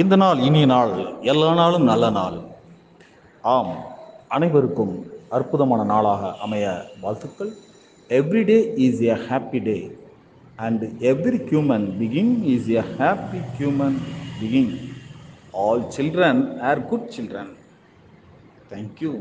இந்த நாள் இனிய நாள் எல்லா நாளும் நல்ல நாள். ஆம் அனைவருக்கும் அற்புதமான நாளாக அமைய வாழ்த்துக்கள். Every day is a happy day and every human பிகிங் is a happy human பிகிங் all children are good children thank you